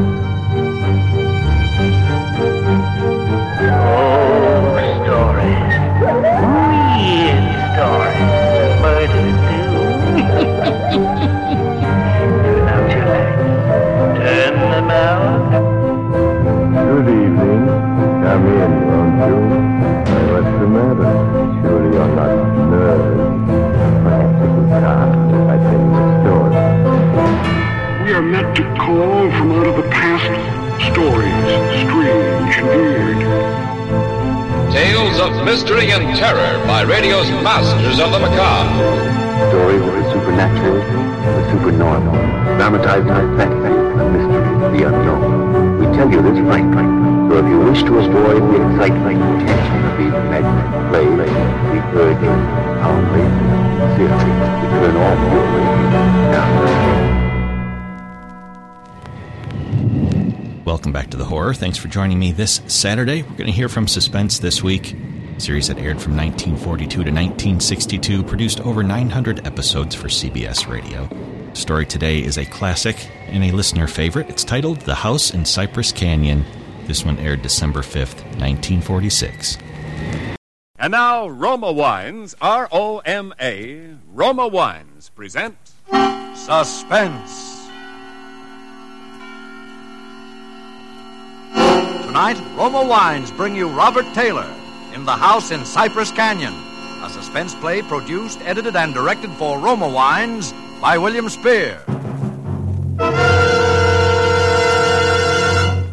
Oh, mystery and terror by radio's masters of the macabre. Stories of the supernatural, the supernormal, dramatized fantasy, the mystery, the unknown. We tell you this frankly, so if you wish to avoid the excitement and tension of these maddening plays, we urge you, humbly, sincerely, to turn off your radio now. Welcome back to the horror. Thanks for joining me this Saturday. We're going to hear from Suspense this week. Series that aired from 1942 to 1962, produced over 900 episodes for CBS Radio. The story today is a classic and a listener favorite. It's titled The House in Cypress Canyon. This one aired December 5th, 1946. And now, Roma Wines, R O M A, Roma Wines present Suspense. Tonight, Roma Wines bring you Robert Taylor in The House in Cypress Canyon, a suspense play produced, edited, and directed for Roma Wines by William Spier.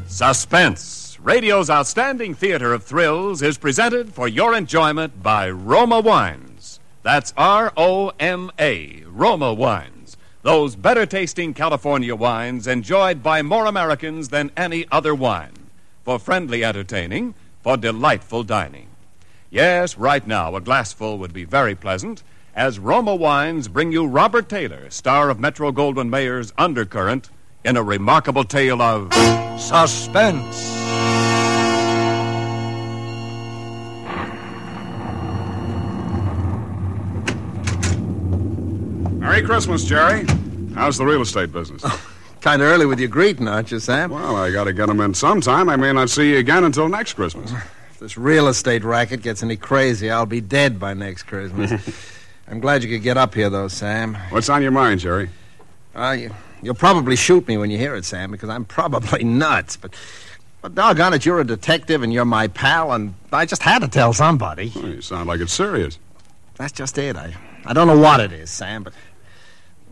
Suspense, radio's outstanding theater of thrills, is presented for your enjoyment by Roma Wines. That's R O M A, Roma Wines. Those better tasting California wines enjoyed by more Americans than any other wine. For friendly entertaining, for delightful dining. Yes, right now, a glassful would be very pleasant as Roma Wines bring you Robert Taylor, star of Metro Goldwyn Mayer's Undercurrent, in a remarkable tale of Suspense. Merry Christmas, Jerry. How's the real estate business? Oh, kind of early with your greeting, aren't you, Sam? Well, I got to get get 'em in sometime. I may not see you again until next Christmas. If this real estate racket gets any crazy, I'll be dead by next Christmas. I'm glad you could get up here, though, Sam. What's on your mind, Jerry? Uh, you, you'll probably shoot me when you hear it, Sam, because I'm probably nuts. But, but doggone it, you're a detective and you're my pal, and I just had to tell somebody. Well, you sound like it's serious. That's just it. I, I don't know what it is, Sam, but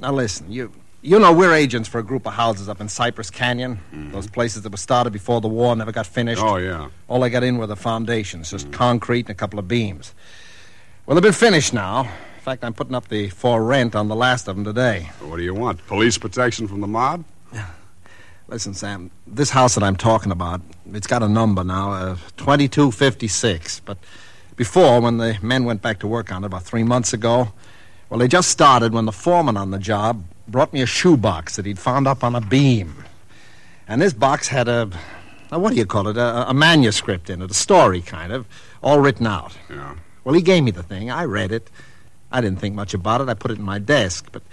now listen, you you know we're agents for a group of houses up in Cypress Canyon. Those places that were started before the war, never got finished. Oh, yeah. All they got in were the foundations, just concrete and a couple of beams. Well, they've been finished now. In fact, I'm putting up the for rent on the last of them today. What do you want? Police protection from the mob? Yeah. Listen, Sam, this house that I'm talking about, it's got a number now, uh, 2256. But before, when the men went back to work on it about three months ago, well, they just started when the foreman on the job brought me a shoebox that he'd found up on a beam. And this box had a, a what do you call it, a, a manuscript in it, a story kind of, all written out. Yeah. Well, he gave me the thing. I read it. I didn't think much about it. I put it in my desk. But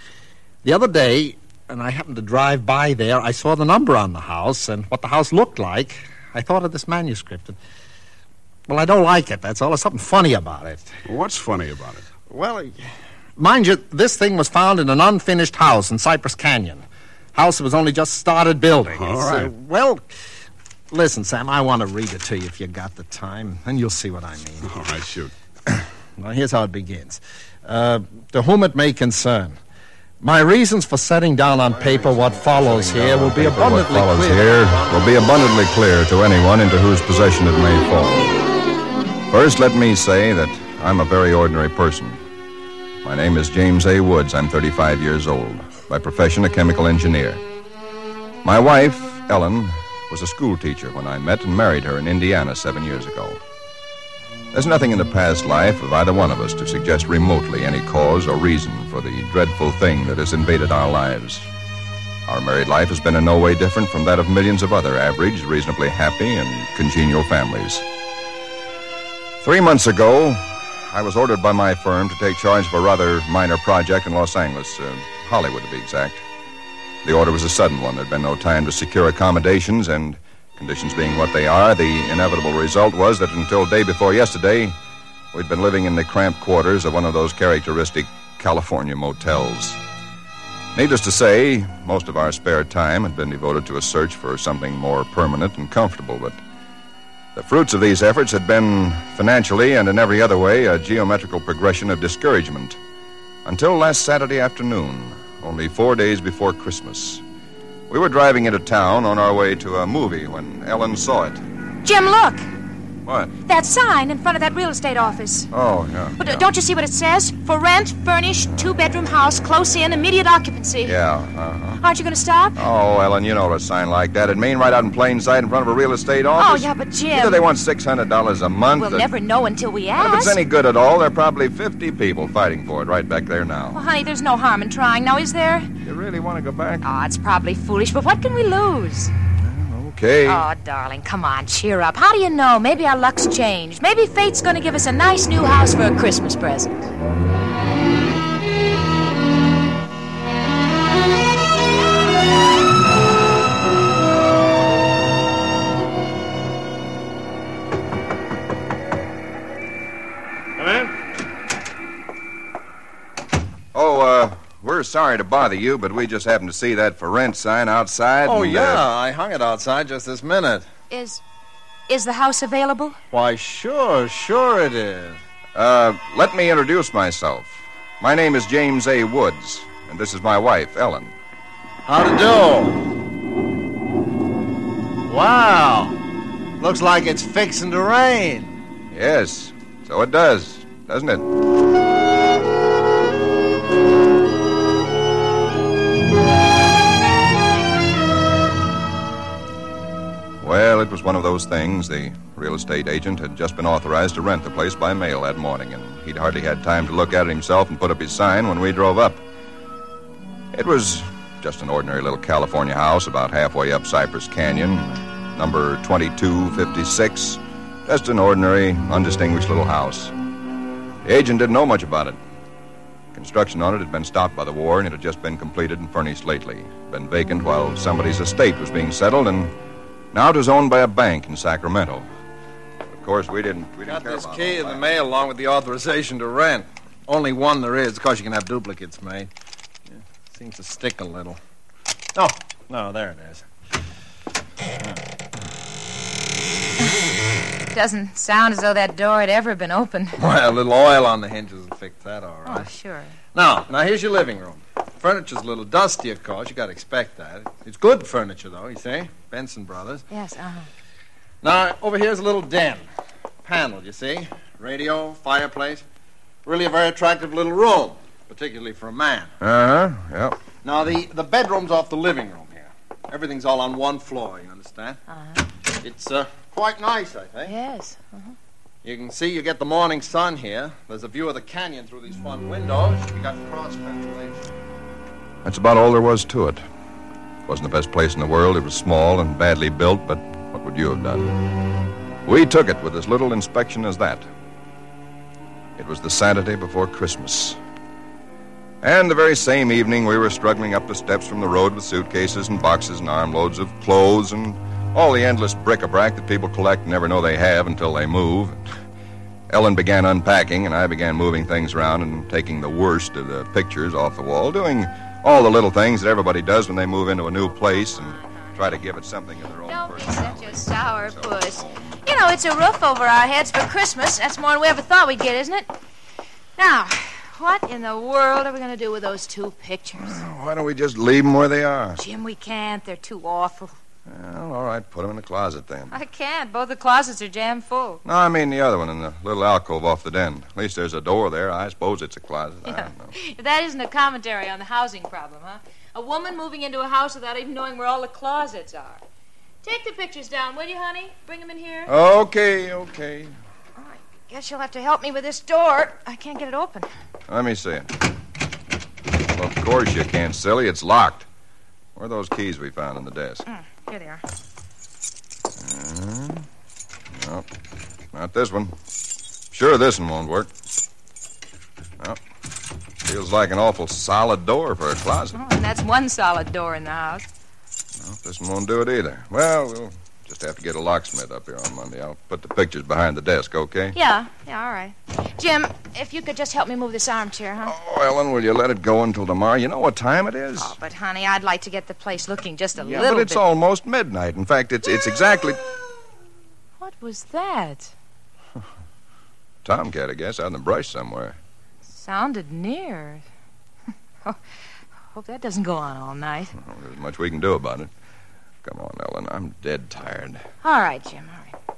the other day, and I happened to drive by there, I saw the number on the house and what the house looked like. I thought of this manuscript. And, well, I don't like it. That's all. There's something funny about it. What's funny about it? Well, mind you, this thing was found in an unfinished house in Cypress Canyon. House that was only just started building. All uh, well, listen, Sam, I want to read it to you if you got the time, and you'll see what I mean. All right, shoot. Well, here's how it begins. Uh, to whom it may concern. My reasons for setting down on paper what follows here will be abundantly What follows clear. here will be abundantly clear to anyone into whose possession it may fall. First, let me say that I'm a very ordinary person. My name is James A. Woods. I'm 35 years old. By profession, a chemical engineer. My wife, Ellen, was a school teacher when I met and married her in Indiana seven years ago. There's nothing in the past life of either one of us to suggest remotely any cause or reason for the dreadful thing that has invaded our lives. Our married life has been in no way different from that of millions of other average, reasonably happy, and congenial families. Three months ago, I was ordered by my firm to take charge of a rather minor project in Los Angeles, uh, Hollywood to be exact. The order was a sudden one. There'd been no time to secure accommodations, and conditions being what they are, the inevitable result was that until day before yesterday, we'd been living in the cramped quarters of one of those characteristic California motels. Needless to say, most of our spare time had been devoted to a search for something more permanent and comfortable, but the fruits of these efforts had been, financially and in every other way, a geometrical progression of discouragement. Until last Saturday afternoon, only four days before Christmas. We were driving into town on our way to a movie when Ellen saw it. Jim, look! What? That sign in front of that real estate office. Oh, yeah. But uh, don't you see what it says? For rent, furnished, two bedroom house, close in, immediate occupancy. Yeah, uh-huh. Aren't you going to stop? Oh, Ellen, you know what a sign like that. It'd mean right out in plain sight in front of a real estate office. Oh, yeah, but Jim. Either they want $600 a month. We'll or- never know until we Well, if it's any good at all, there are probably 50 people fighting for it right back there now. Well, honey, there's no harm in trying now, is there? You really want to go back? Oh, it's probably foolish, but what can we lose? Okay. Oh, darling, come on, cheer up. How do you know? Maybe our luck's changed. Maybe fate's to give us a nice new house for a Christmas present. Uh, sorry to bother you, but we just happened to see that for rent sign outside. Oh, and, yeah, uh, I hung it outside just this minute. Is is the house available? Why, sure, sure it is. uh, let me introduce myself. My name is James A. Woods, and this is my wife, Ellen. How to do? Wow. Looks like it's fixing to rain. Yes, so it does, doesn't it? It was one of those things. The real estate agent had just been authorized to rent the place by mail that morning, and he'd hardly had time to look at it himself and put up his sign when we drove up. It was just an ordinary little California house about halfway up Cypress Canyon, number 2256. Just an ordinary, undistinguished little house. The agent didn't know much about it. Construction on it had been stopped by the war, and it had just been completed and furnished lately. Been vacant while somebody's estate was being settled, and now it was owned by a bank in Sacramento. Of course, we didn't. We didn't Got care this about key in the mail along with the authorization to rent. Only one there is, Of course, you can have duplicates made. Yeah, seems to stick a little. Oh, no, there it is. Doesn't sound as though that door had ever been opened. Well, a little oil on the hinges will fix that all right. Oh, sure. Now, now here's your living room. Furniture's a little dusty, of course. You got to expect that. It's good furniture, though. You see, Benson Brothers. Yes, uh-huh. Now, over here's a little den, paneled. You see, radio, fireplace. Really a very attractive little room, particularly for a man. Uh huh. Yep. Now, the the bedroom's off the living room here. Everything's all on one floor. You understand? Uh-huh. It's uh, quite nice, I think. Yes. Uh-huh. You can see you get the morning sun here. There's a view of the canyon through these front windows. You got cross ventilation. That's about all there was to it. It wasn't the best place in the world. It was small and badly built, but what would you have done? We took it with as little inspection as that. It was the Saturday before Christmas. And the very same evening, we were struggling up the steps from the road with suitcases and boxes and armloads of clothes and all the endless bric-a-brac that people collect and never know they have until they move. Ellen began unpacking, and I began moving things around and taking the worst of the pictures off the wall, doing all the little things that everybody does when they move into a new place and try to give it something of their own Don't be such a sour puss. You know, it's a roof over our heads for Christmas. That's more than we ever thought we'd get, isn't it? Now, what in the world are we going to do with those two pictures? Why don't we just leave them where they are? Jim, we can't. They're too awful. Well, all right, put them in the closet then. I can't. Both the closets are jammed full. No, I mean the other one in the little alcove off the den. At least there's a door there. I suppose it's a closet. I don't know. That isn't a commentary on the housing problem, huh? A woman moving into a house without even knowing where all the closets are. Take the pictures down, will you, honey? Bring them in here. Okay, okay. All right. Guess you'll have to help me with this door. I can't get it open. Let me see it. Well, of course you can't, silly. It's locked. Where are those keys we found on the desk? Mm, here they are. Uh, nope, not this one. Sure, this one won't work. Nope. Feels like an awful solid door for a closet. Oh, and that's one solid door in the house. Well, this one won't do it either. Well, we'll just have to get a locksmith up here on Monday. I'll put the pictures behind the desk, okay? Yeah, yeah, all right. Jim, if you could just help me move this armchair, huh? Oh, Ellen, will you let it go until tomorrow? You know what time it is? Oh, but honey, I'd like to get the place looking just a yeah, little but it's bit. almost midnight. In fact, it's it's exactly What was that? Tomcat, I guess, out in the brush somewhere. Sounded near. oh, hope that doesn't go on all night. Well, there's much we can do about it. Come on, Ellen. I'm dead tired. All right, Jim, all right.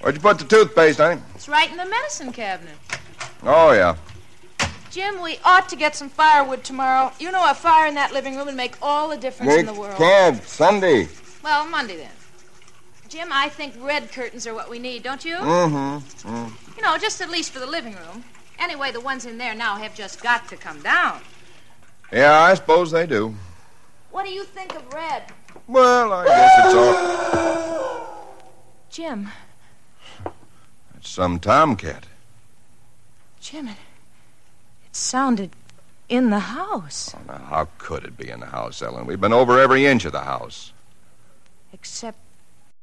Where'd you put the toothpaste, honey? It's right in the medicine cabinet. Oh, yeah. Jim, we ought to get some firewood tomorrow. You know, a fire in that living room would make all the difference in the world. cab, Sunday. Well, Monday then. Jim, I think red curtains are what we need, don't you? Mm-hmm. Mm. You know, just at least for the living room. Anyway, the ones in there now have just got to come down. Yeah, I suppose they do. What do you think of red? Well, I guess it's all. Jim, It's some tomcat. Jim, it, it sounded in the house. Oh, now, how could it be in the house, Ellen? We've been over every inch of the house. Except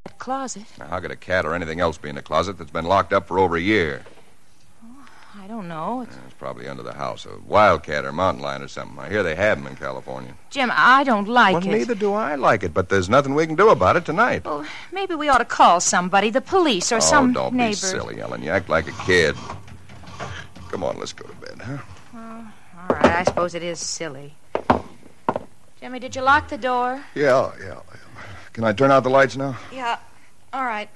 that closet. Now, how could a cat or anything else be in a closet that's been locked up for over a year? I don't know. It's, It's probably under the house. A wildcat or mountain lion or something. I hear they have them in California. Jim, I don't like well, it. neither do I like it, but there's nothing we can do about it tonight. Well, maybe we ought to call somebody, the police or oh, some don't neighbors. be silly, Ellen. You act like a kid. Come on, let's go to bed, huh? Well, All right, I suppose it is silly. Jimmy, did you lock the door? Yeah, yeah. Can I turn out the lights now? Yeah. All right.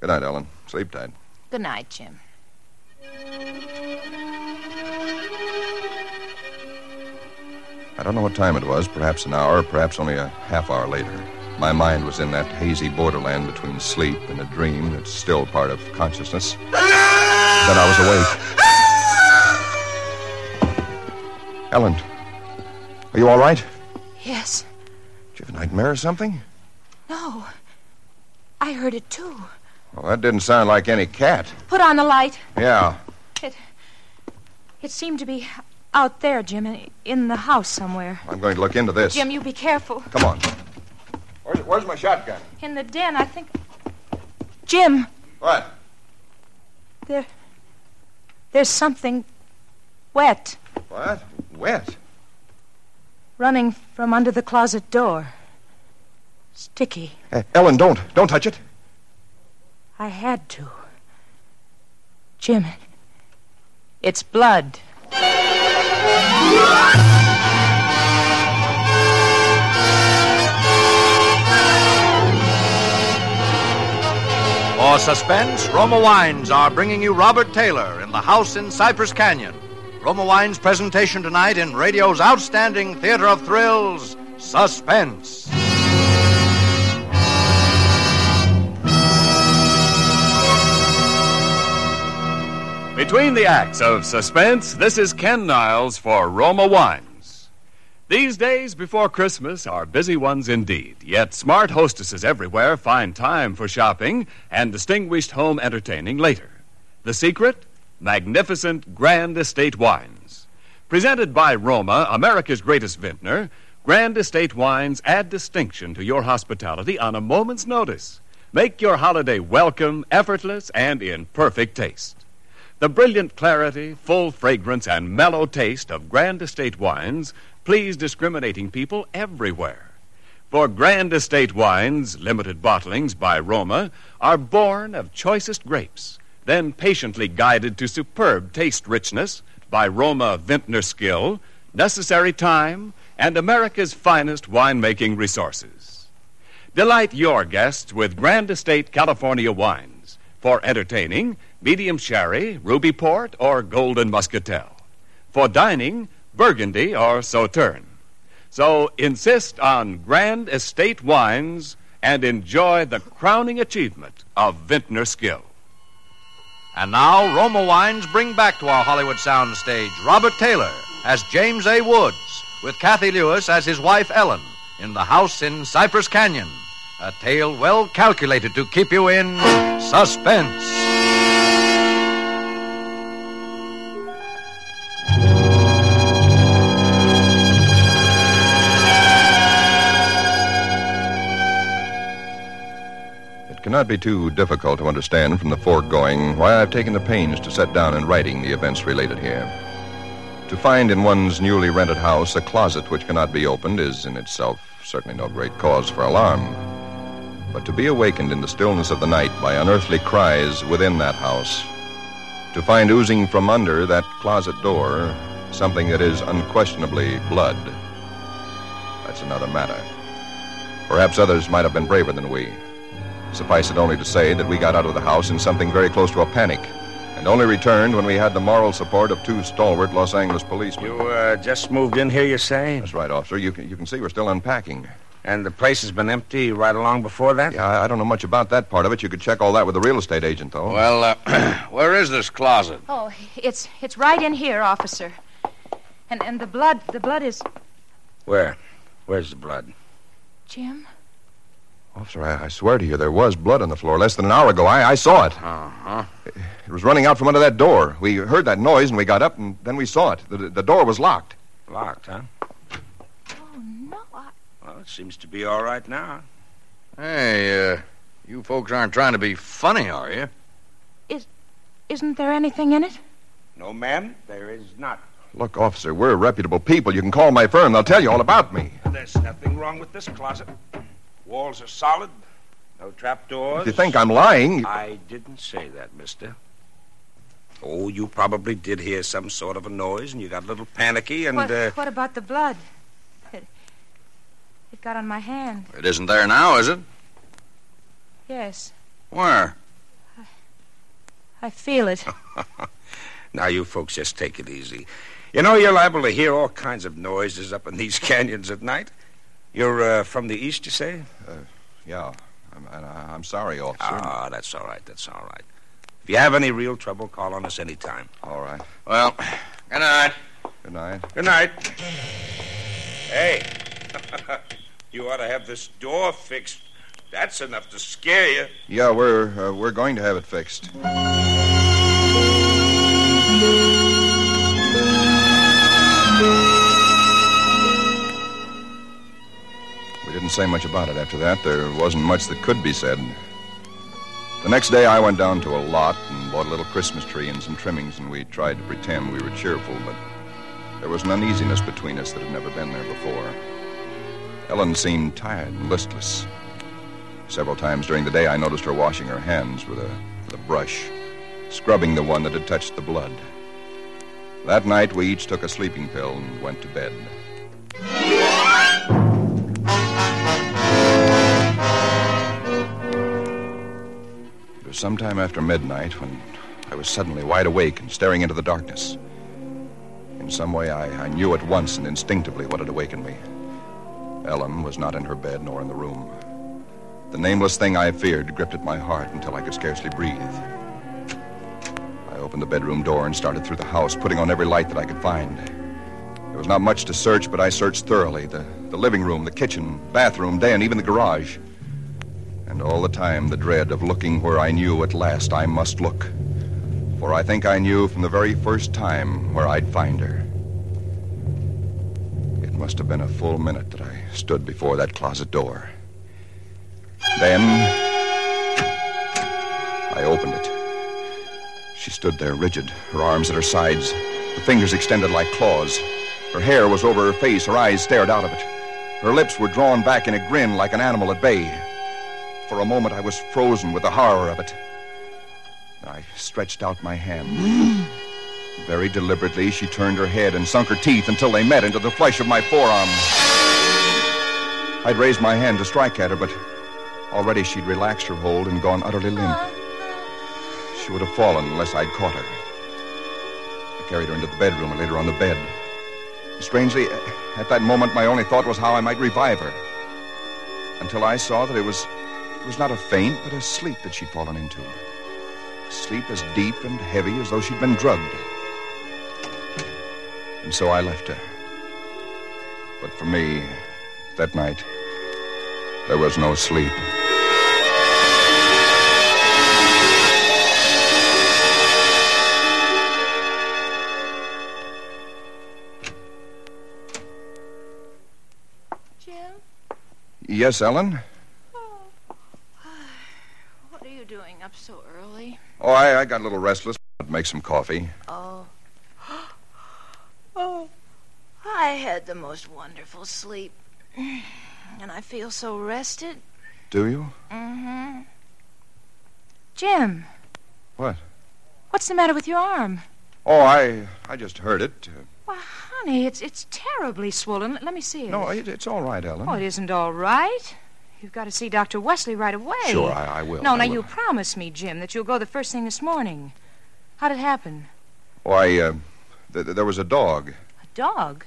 Good night, Ellen. Sleep tight. Good night, Jim. I don't know what time it was, perhaps an hour, perhaps only a half hour later. My mind was in that hazy borderland between sleep and a dream that's still part of consciousness. then I was awake. Ellen, are you all right? Yes. Did you have a nightmare or something? No. I heard it too. Well, that didn't sound like any cat. Put on the light. Yeah. It. Seemed to be out there, Jim, in- the house somewhere. I'm going to look into this. Jim, you be careful. Come on. Where's, where's my shotgun? In the den, I think. Jim, What? there. There's something wet What? Wet? running from under the closet door. Sticky. Eh, Ellen, don't. Don't touch it. I had to. Jim, it's blood. For suspense, Roma Wines are bringing you Robert Taylor in the house in Cypress Canyon. Roma Wines' presentation tonight in radio's outstanding theater of thrills, Suspense. Between the acts of suspense, this is Ken Niles for Roma Wines. These days before Christmas are busy ones indeed, yet smart hostesses everywhere find time for shopping and distinguished home entertaining later. The secret? Magnificent Grand Estate Wines. Presented by Roma, America's greatest vintner, Grand Estate Wines add distinction to your hospitality on a moment's notice. Make your holiday welcome, effortless, and in perfect taste. The brilliant clarity, full fragrance, and mellow taste of Grand Estate wines please discriminating people everywhere. For Grand Estate wines, limited bottlings by Roma, are born of choicest grapes, then patiently guided to superb taste richness by Roma vintner skill, necessary time, and America's finest winemaking resources. Delight your guests with Grand Estate California wines. For entertaining, medium sherry, ruby port, or golden muscatel. For dining, burgundy or sauterne. So insist on Grand Estate wines and enjoy the crowning achievement of vintner skill. And now, Roma Wines bring back to our Hollywood soundstage Robert Taylor as James A. Woods, with Cathy Lewis as his wife Ellen, in the house in Cypress Canyon. A tale well calculated to keep you in suspense. It cannot be too difficult to understand from the foregoing why I've taken the pains to set down in writing the events related here. To find in one's newly rented house a closet which cannot be opened is in itself certainly no great cause for alarm. But to be awakened in the stillness of the night by unearthly cries within that house, to find oozing from under that closet door something that is unquestionably blood, that's another matter. Perhaps others might have been braver than we. Suffice it only to say that we got out of the house in something very close to a panic, and only returned when we had the moral support of two stalwart Los Angeles policemen. You uh, just moved in here, you say? That's right, officer. You can, you can see we're still unpacking. And the place has been empty right along before that? Yeah, I, I don't know much about that part of it. You could check all that with the real estate agent, though. Well, uh, where is this closet? Oh, it's it's right in here, officer. And and the blood the blood is Where? Where's the blood? Jim. Officer, I, I swear to you, there was blood on the floor less than an hour ago. I, I saw it. Uh-huh. It, it was running out from under that door. We heard that noise and we got up and then we saw it. The, the door was locked. Locked, huh? Oh no, I, Well, it seems to be all right now. Hey, uh, you folks aren't trying to be funny, are you? Is, isn't there anything in it? No, ma'am, there is not. Look, officer, we're reputable people. You can call my firm. They'll tell you all about me. There's nothing wrong with this closet. Walls are solid. No trapdoors. If you think I'm lying. I didn't say that, mister. Oh, you probably did hear some sort of a noise and you got a little panicky and, what, uh. what about the blood? It, it got on my hand. It isn't there now, is it? Yes, Where? I feel it. Now, you folks just take it easy. You know, you're liable to hear all kinds of noises up in these canyons at night. You're uh, from the east, you say? Yeah. I'm, I- I'm sorry, officer. Ah, that's all right. That's all right. If you have any real trouble, call on us any time. All right. Well, good night. Good night. Good night. Hey, you ought to have this door fixed. That's enough to scare you. Yeah, we're uh, we're going to have it fixed. We didn't say much about it after that. There wasn't much that could be said. The next day, I went down to a lot and bought a little Christmas tree and some trimmings, and we tried to pretend we were cheerful, but there was an uneasiness between us that had never been there before. Ellen seemed tired and listless. Several times during the day, I noticed her washing her hands with a, with a brush, scrubbing the one that had touched the blood. That night, we each took a sleeping pill and went to bed. It was sometime after midnight when I was suddenly wide awake and staring into the darkness. In some way, I, I knew at once and instinctively what had awakened me. Ellen was not in her bed nor in the room. The nameless thing I feared gripped at my heart until I could scarcely breathe. I opened the bedroom door and started through the house, putting on every light that I could find. There was not much to search, but I searched thoroughly the, the living room, the kitchen, bathroom, day, and even the garage. And all the time, the dread of looking where I knew at last I must look. For I think I knew from the very first time where I'd find her. It must have been a full minute that I stood before that closet door. Then I opened it. She stood there rigid, her arms at her sides, her fingers extended like claws. Her hair was over her face, her eyes stared out of it. Her lips were drawn back in a grin like an animal at bay. For a moment I was frozen with the horror of it. I stretched out my hand. Very deliberately, she turned her head and sunk her teeth until they met into the flesh of my forearm. I'd raised my hand to strike at her, but already she'd relaxed her hold and gone utterly limp. She would have fallen unless I'd caught her. I carried her into the bedroom and laid her on the bed. Strangely, at that moment, my only thought was how I might revive her. Until I saw that it was, it was not a faint, but a sleep that she'd fallen into. A sleep as deep and heavy as though she'd been drugged. And so I left her. But for me, that night, there was no sleep. Jim, Yes, Ellen? Oh. What are you doing up so early? Oh, I, I got a little restless. I'd make some coffee. Oh. oh. I had the most wonderful sleep. And I feel so rested. Do you? Mm-hmm. Jim, What? what's the matter with your arm? Oh, I I just heard it. Uh, Why, honey, it's it's terribly swollen. Let me see it. no, it, it's all right, Ellen. Oh, it isn't all right. You've got to see Dr. Wesley right away. Sure, I, I will. No, I now will. you promise me, Jim, that you'll go the first thing this morning. How'd it happen? Why, uh, th- th- there was a dog. A dog?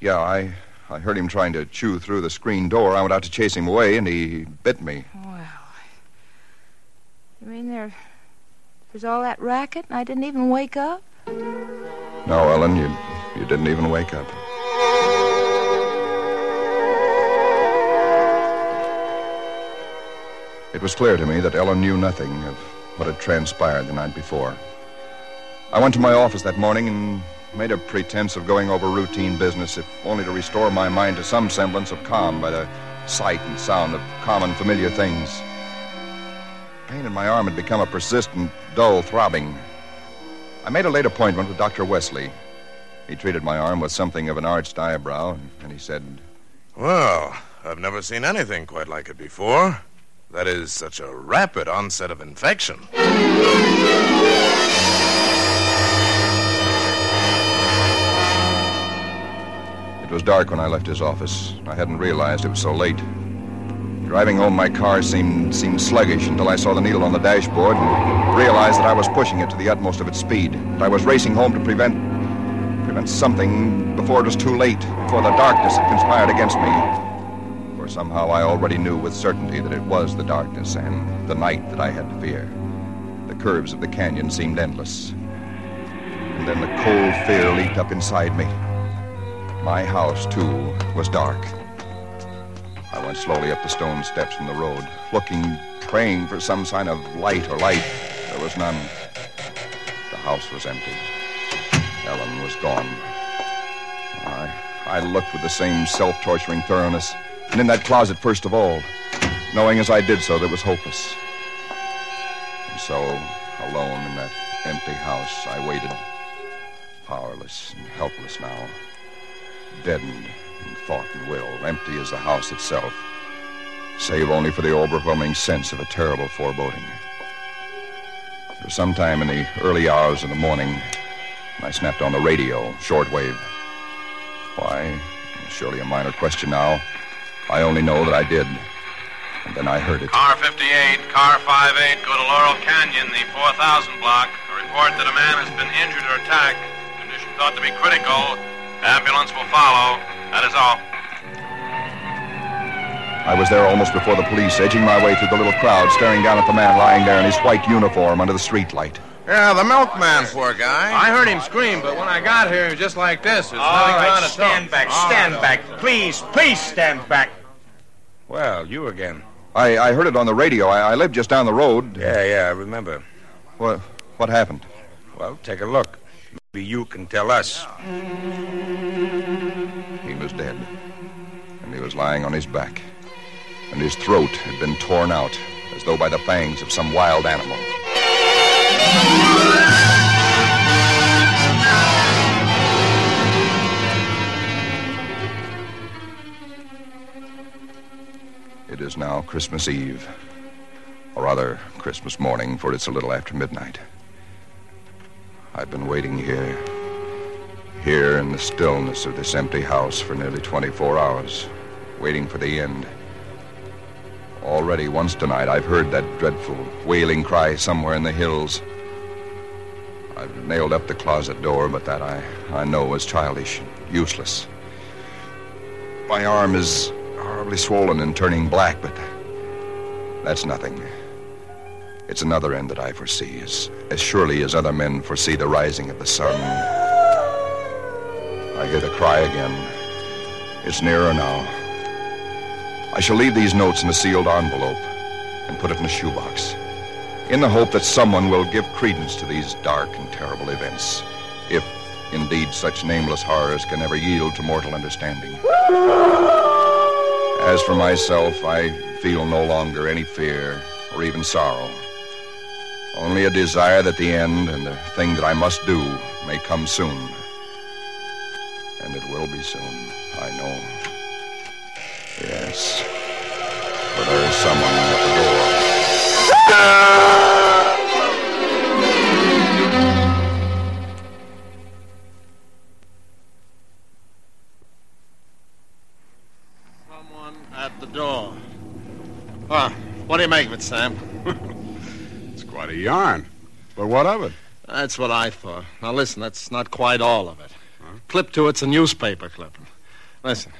Yeah, I I heard him trying to chew through the screen door. I went out to chase him away, and he bit me. Well, you mean there was all that racket and I didn't even wake up? No, Ellen, you you didn't even wake up. It was clear to me that Ellen knew nothing of what had transpired the night before. I went to my office that morning and made a pretense of going over routine business, if only to restore my mind to some semblance of calm by the sight and sound of common familiar things. Pain in my arm had become a persistent, dull throbbing. I made a late appointment with Dr. Wesley. He treated my arm with something of an arched eyebrow, and he said, Well, I've never seen anything quite like it before. That is such a rapid onset of infection. Was dark when I left his office. I hadn't realized it was so late. Driving home, my car seemed seemed sluggish until I saw the needle on the dashboard and realized that I was pushing it to the utmost of its speed. I was racing home to prevent prevent something before it was too late, before the darkness had conspired against me. For somehow I already knew with certainty that it was the darkness and the night that I had to fear. The curves of the canyon seemed endless. And then the cold fear leaped up inside me. My house, too, was dark. I went slowly up the stone steps from the road, looking, praying for some sign of light or light. There was none. The house was empty. Ellen was gone. I, I looked with the same self torturing thoroughness, and in that closet first of all, knowing as I did so that it was hopeless. And so, alone in that empty house, I waited, powerless and helpless now deadened in thought and will, empty as the house itself, save only for the overwhelming sense of a terrible foreboding. For some time in the early hours of the morning, I snapped on the radio, shortwave. Why? Surely a minor question now. I only know that I did. And then I heard it. Car 58, car 58, go to Laurel Canyon, the 4000 block. A report that a man has been injured or attacked. Condition thought to be critical. Ambulance will follow. That is all. I was there almost before the police, edging my way through the little crowd, staring down at the man lying there in his white uniform under the streetlight. Yeah, the milkman, poor guy. I heard him scream, but when I got here, he was just like this. There's All nothing right, on it. stand back, stand back. Please, please stand back. Well, you again. I, I heard it on the radio. I, I live just down the road. Yeah, yeah, I remember. What, what happened? Well, take a look. Maybe you can tell us. He was dead. And he was lying on his back. And his throat had been torn out, as though by the fangs of some wild animal. It is now Christmas Eve. Or rather, Christmas morning, for it's a little after midnight. I've been waiting here, here in the stillness of this empty house for nearly 24 hours, waiting for the end. Already once tonight, I've heard that dreadful wailing cry somewhere in the hills. I've nailed up the closet door, but that I, I know is childish and useless. My arm is horribly swollen and turning black, but that's nothing. It's another end that I foresee, as, as surely as other men foresee the rising of the sun. I hear the cry again. It's nearer now. I shall leave these notes in a sealed envelope and put it in a shoebox, in the hope that someone will give credence to these dark and terrible events, if indeed such nameless horrors can ever yield to mortal understanding. As for myself, I feel no longer any fear or even sorrow. Only a desire that the end and the thing that I must do may come soon. And it will be soon, I know. Yes. For there is someone at the door. Someone at the door. Well, what do you make of it, Sam? Quite a yarn. But what of it? That's what I thought. Now, listen, that's not quite all of it. Clip to it's a newspaper clipping. Listen.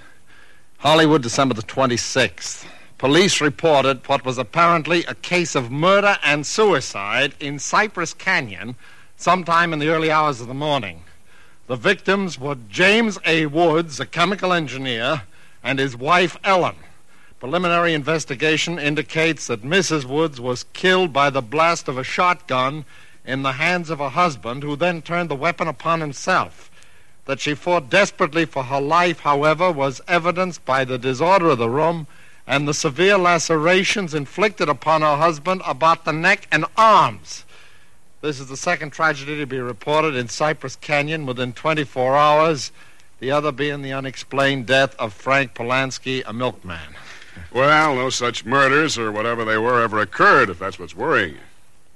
Hollywood, December the 26th. Police reported what was apparently a case of murder and suicide in Cypress Canyon sometime in the early hours of the morning. The victims were James A. Woods, a chemical engineer, and his wife, Ellen. Preliminary investigation indicates that Mrs. Woods was killed by the blast of a shotgun in the hands of her husband, who then turned the weapon upon himself. That she fought desperately for her life, however, was evidenced by the disorder of the room and the severe lacerations inflicted upon her husband about the neck and arms. This is the second tragedy to be reported in Cypress Canyon within 24 hours, the other being the unexplained death of Frank Polanski, a milkman. Well, no such murders or whatever they were ever occurred, if that's what's worrying you.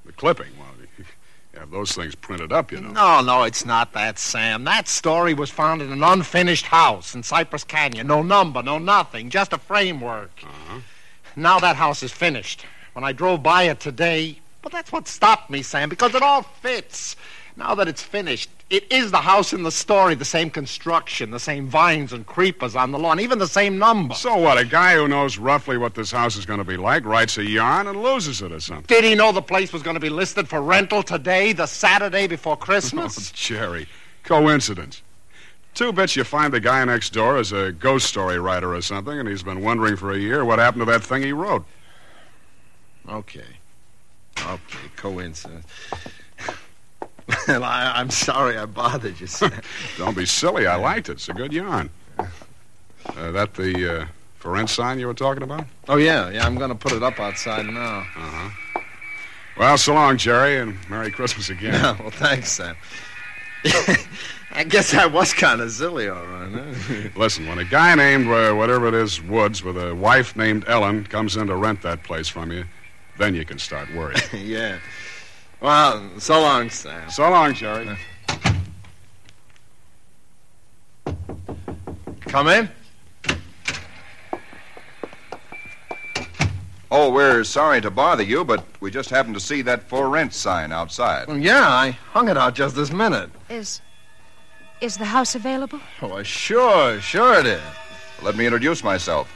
The clipping, well, you have those things printed up, you know. No, no, it's not that, Sam. That story was found in an unfinished house in Cypress Canyon. No number, no nothing, just a framework. Uh-huh. Now that house is finished. When I drove by it today, well, that's what stopped me, Sam, because it all fits. Now that it's finished, it is the house in the story, the same construction, the same vines and creepers on the lawn, even the same number. So what? A guy who knows roughly what this house is going to be like writes a yarn and loses it or something. Did he know the place was going to be listed for rental today, the Saturday before Christmas? Oh, Jerry, coincidence. Two bits you find the guy next door is a ghost story writer or something, and he's been wondering for a year what happened to that thing he wrote. Okay. Okay, coincidence. Well, I, I'm sorry I bothered you, Sam. Don't be silly. I liked it. It's a good yarn. Uh, that the uh, for rent sign you were talking about? Oh, yeah, yeah, I'm going to put it up outside now. Uh-huh. Well, so long, Jerry, and Merry Christmas again. Yeah, well, thanks, Sam. I guess I was kind of silly, all right. Huh? Listen, when a guy named uh, whatever it is, Woods, with a wife named Ellen, comes in to rent that place from you, then you can start worrying. yeah. Well, so long, Sam. So long, Jerry. Uh, come in. Oh, we're sorry to bother you, but we just happened to see that for rent sign outside. Well, yeah, I hung it out just this minute. Is. Is the house available? Oh, sure, sure it is. Let me introduce myself.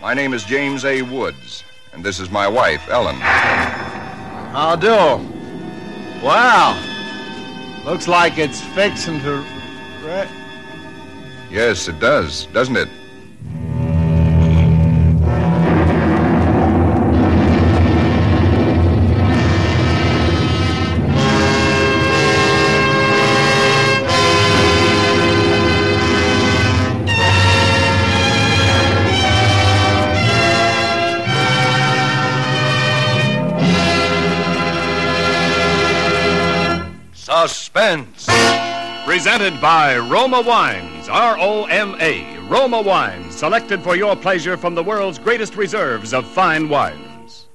My name is James A. Woods, and this is my wife, Ellen. How do? Wow. Looks like it's fixing to. Re- Yes, it does, doesn't it? Presented by Roma Wines, R O M A. Roma Wines, selected for your pleasure from the world's greatest reserves of fine wines.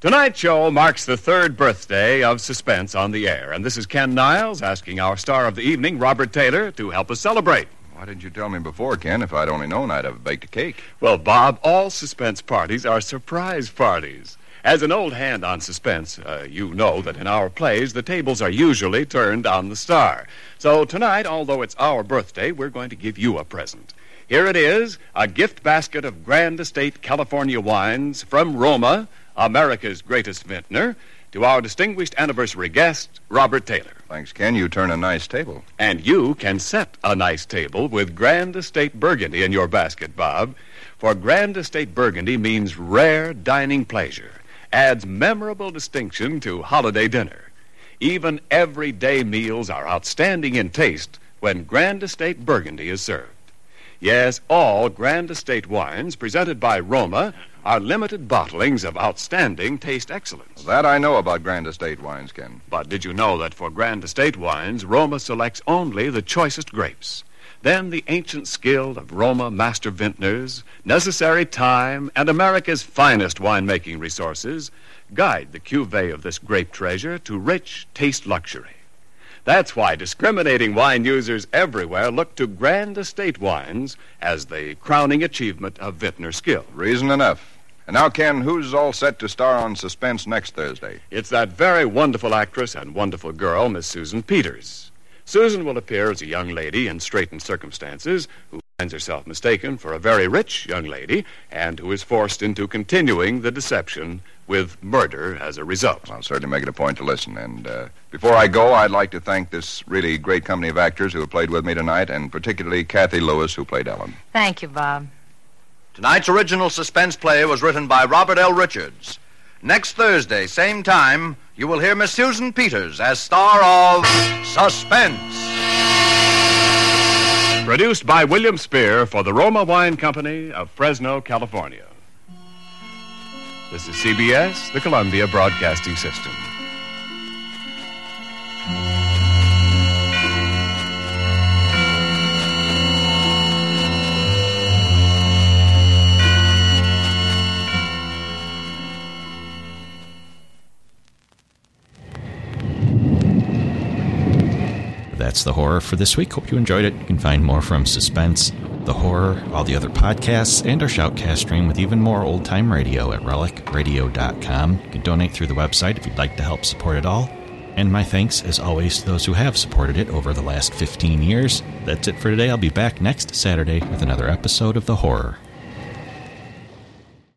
Tonight's show marks the third birthday of Suspense on the air, and this is Ken Niles asking our star of the evening, Robert Taylor, to help us celebrate. Why didn't you tell me before, Ken? If I'd only known, I'd have baked a cake. Well, Bob, all suspense parties are surprise parties. As an old hand on suspense, uh, you know that in our plays, the tables are usually turned on the star. So tonight, although it's our birthday, we're going to give you a present. Here it is a gift basket of Grand Estate California wines from Roma, America's greatest vintner, to our distinguished anniversary guest, Robert Taylor. Thanks, Ken. You turn a nice table. And you can set a nice table with Grand Estate Burgundy in your basket, Bob. For Grand Estate Burgundy means rare dining pleasure, adds memorable distinction to holiday dinner. Even everyday meals are outstanding in taste when Grand Estate Burgundy is served. Yes, all Grand Estate wines presented by Roma are limited bottlings of outstanding taste excellence. That I know about Grand Estate wines, Ken. But did you know that for Grand Estate wines, Roma selects only the choicest grapes? Then the ancient skill of Roma master vintners, necessary time, and America's finest winemaking resources guide the cuvee of this grape treasure to rich taste luxury. That's why discriminating wine users everywhere look to Grand Estate wines as the crowning achievement of vintner skill. Reason enough. And now, Ken, who's all set to star on Suspense next Thursday? It's that very wonderful actress and wonderful girl, Miss Susan Peters. Susan will appear as a young lady in straitened circumstances who finds herself mistaken for a very rich young lady and who is forced into continuing the deception with murder as a result. I'll certainly make it a point to listen. And uh, before I go, I'd like to thank this really great company of actors who have played with me tonight, and particularly Cathy Lewis, who played Ellen. Thank you, Bob. Tonight's original suspense play was written by Robert L. Richards. Next Thursday, same time, you will hear Miss Susan Peters as star of Suspense. Produced by William Spier for the Roma Wine Company of Fresno, California. This is CBS, the Columbia Broadcasting System. That's the horror for this week. Hope you enjoyed it. You can find more from Suspense, The Horror, all the other podcasts, and our Shoutcast stream with even more old time radio at relicradio.com. You can donate through the website if you'd like to help support it all. And my thanks, as always, to those who have supported it over the last 15 years. That's it for today. I'll be back next Saturday with another episode of The Horror.